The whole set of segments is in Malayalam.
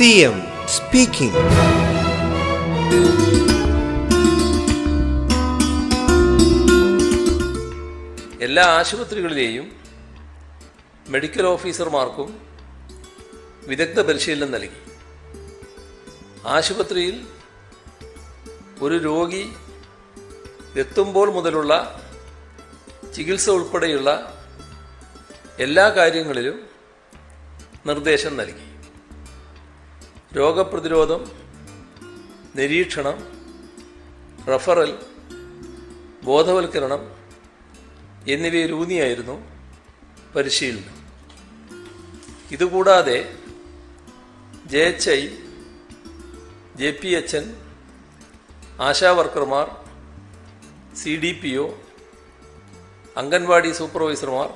CM സ്പീക്കിംഗ് എല്ലാ ആശുപത്രികളിലെയും മെഡിക്കൽ ഓഫീസർമാർക്കും വിദഗ്ധ പരിശീലനം നൽകി. ആശുപത്രിയിൽ ഒരു രോഗി എത്തുമ്പോൾ മുതലുള്ള ചികിത്സ ഉൾപ്പെടെയുള്ള എല്ലാ കാര്യങ്ങളിലും നിർദ്ദേശം നൽകി. രോഗപ്രതിരോധം നിരീക്ഷണം റഫറൽ ബോധവൽക്കരണം എന്നിവയിലൂന്നിയായിരുന്നു പരിശീലനം. ഇതുകൂടാതെ J H I J P H N ആശാവർക്കർമാർ C D P O anganwadi സൂപ്പർവൈസർമാർ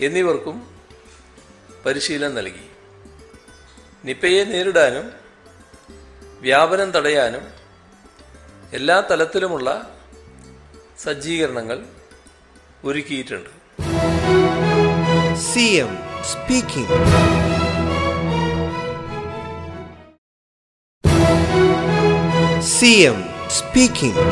എന്നിവർക്കും പരിശീലനം നൽകി. നിപ്പയെ നേരിടാനും വ്യാപനം തടയാനും എല്ലാ തലത്തിലുമുള്ള സജ്ജീകരണങ്ങൾ ഒരുക്കിയിട്ടുണ്ട്. C M speaking C M speaking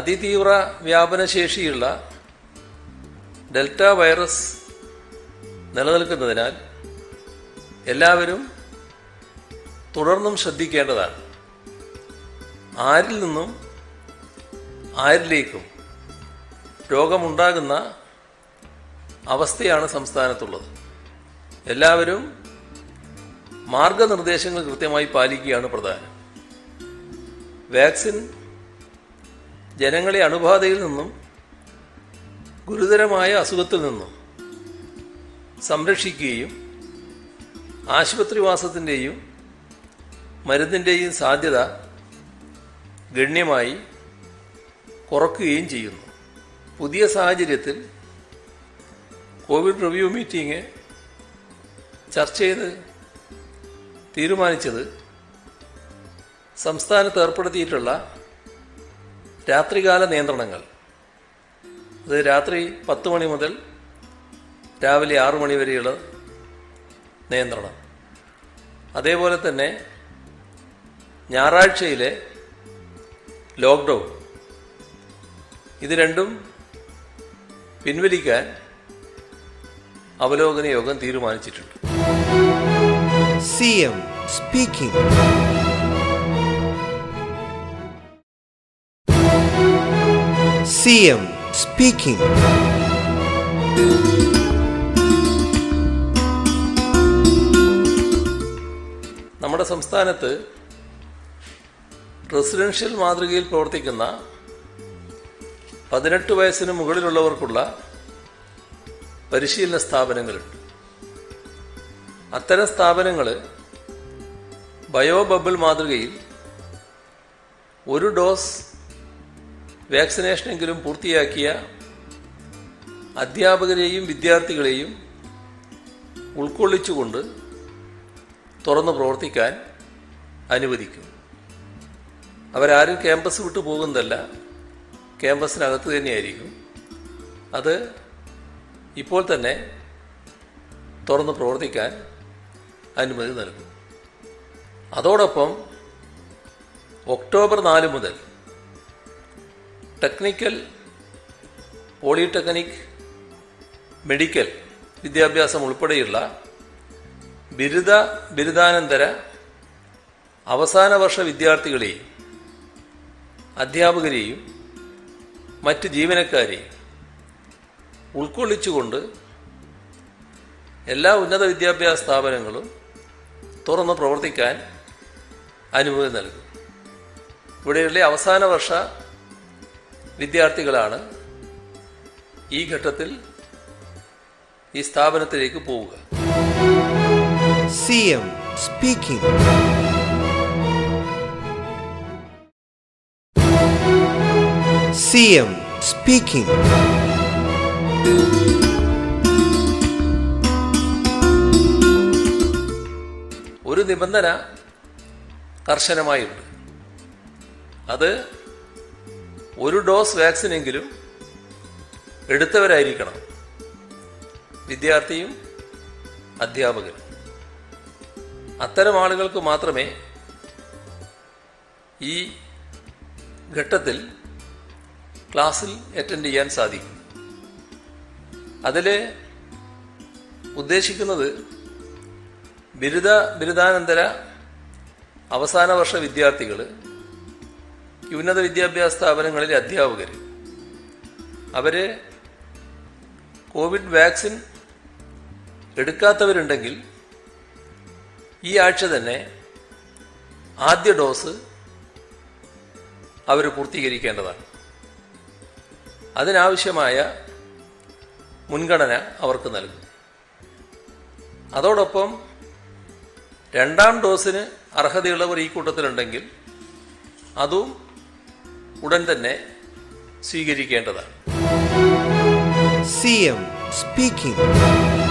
അതിതീവ്ര വ്യാപനശേഷിയുള്ള ഡെൽറ്റ വൈറസ് നിലനിൽക്കുന്നതിനാൽ എല്ലാവരും തുടർന്നും ശ്രദ്ധിക്കേണ്ടതാണ്. ആരിൽ നിന്നും ആരിലേക്കും രോഗമുണ്ടാകുന്ന അവസ്ഥയാണ് സംസ്ഥാനത്തുള്ളത്. എല്ലാവരും മാർഗനിർദ്ദേശങ്ങൾ കൃത്യമായി പാലിക്കുകയാണ് പ്രധാനം. വാക്സിൻ ജനങ്ങളെ അണുബാധയിൽ നിന്നും ഗുരുതരമായ അസുഖത്തിൽ നിന്നും സംരക്ഷിക്കുകയും ആശുപത്രിവാസത്തിന്റെയും മരുന്നിന്റെയും സാധ്യത ഗണ്യമായി കുറക്കുകയും ചെയ്യുന്നു. പുതിയ സാഹചര്യത്തിൽ കോവിഡ് റിവ്യൂ മീറ്റിംഗ് ചർച്ച ചെയ്ത് തീരുമാനിച്ചത് സംസ്ഥാനത്ത് ഏർപ്പെടുത്തിയിട്ടുള്ള രാത്രികാല നിയന്ത്രണങ്ങൾ. അത് രാത്രി പത്ത് മണി മുതൽ രാവിലെ ആറു മണി വരെയുള്ള നിയന്ത്രണം. അതേപോലെ തന്നെ ഞായറാഴ്ചയിലെ ലോക്ക്ഡൗൺ. ഇത് രണ്ടും പിൻവലിക്കാൻ അവലോകന യോഗം തീരുമാനിച്ചിട്ടുണ്ട്. CM speaking. CM speaking. നമ്മുടെ സംസ്ഥാനത്ത് റെസിഡൻഷ്യൽ മാതൃകയിൽ പ്രവർത്തിക്കുന്ന പതിനെട്ട് വയസ്സിന് മുകളിലുള്ളവർക്കുള്ള പരിശീലന സ്ഥാപനങ്ങളുണ്ട് അത്തരം സ്ഥാപനങ്ങൾ ബയോ ബബിൾ മാതൃകയിൽ ഒരു ഡോസ് വാക്സിനേഷനെങ്കിലും പൂർത്തിയാക്കിയ അധ്യാപകരെയും വിദ്യാർത്ഥികളെയും ഉൾക്കൊള്ളിച്ചുകൊണ്ട് തുറന്ന് പ്രവർത്തിക്കാൻ അനുവദിക്കും. അവരാരും ക്യാമ്പസ് വിട്ടു പോകുന്നതല്ല ക്യാമ്പസിനകത്ത് തന്നെയായിരിക്കും. അത് ഇപ്പോൾ തന്നെ തുറന്ന് പ്രവർത്തിക്കാൻ അനുമതി നൽകും. അതോടൊപ്പം ഒക്ടോബർ നാല് മുതൽ ടെക്നിക്കൽ പോളിടെക്നിക് മെഡിക്കൽ വിദ്യാഭ്യാസം ഉൾപ്പെടെയുള്ള ബിരുദ ബിരുദാനന്തര അവസാന വർഷ വിദ്യാർത്ഥികളെയും അധ്യാപകരെയും മറ്റ് ജീവനക്കാരെയും ഉൾക്കൊള്ളിച്ചുകൊണ്ട് എല്ലാ ഉന്നത വിദ്യാഭ്യാസ സ്ഥാപനങ്ങളും തുറന്ന് പ്രവർത്തിക്കാൻ അനുമതി നൽകും. ഇവിടെയുള്ള അവസാന വർഷ വിദ്യാർത്ഥികളാണ് ഈ ഘട്ടത്തിൽ ഈ സ്ഥാപനത്തിലേക്ക് പോവുക. C M speaking C M speaking ഒരു നിബന്ധന കർശനമായുണ്ട്. അത് ഒരു ഡോസ് വാക്സിനെങ്കിലും എടുത്തവരായിരിക്കണം. വിദ്യാർത്ഥിയും അധ്യാപകരും. അത്തരം ആളുകൾക്ക് മാത്രമേ ഈ ഘട്ടത്തിൽ ക്ലാസ്സിൽ അറ്റൻഡ് ചെയ്യാൻ സാധിക്കും. അതിൽ ഉദ്ദേശിക്കുന്നത് ബിരുദ ബിരുദാനന്തര അവസാന വർഷ വിദ്യാർത്ഥികൾ ഉന്നത വിദ്യാഭ്യാസ സ്ഥാപനങ്ങളിലെ അധ്യാപകർ. അവർ കോവിഡ് വാക്സിൻ എടുക്കാത്തവരുണ്ടെങ്കിൽ ഈ ആഴ്ച തന്നെ ആദ്യ ഡോസ് അവർ പൂർത്തീകരിക്കേണ്ടതാണ്. അതിനാവശ്യമായ മുൻഗണന അവർക്ക് നൽകും. അതോടൊപ്പം രണ്ടാം ഡോസിന് അർഹതയുള്ളവർ ഈ കൂട്ടത്തിലുണ്ടെങ്കിൽ അതും ഉടൻ തന്നെ സ്വീകരിക്കേണ്ടതാണ് സി എം speaking.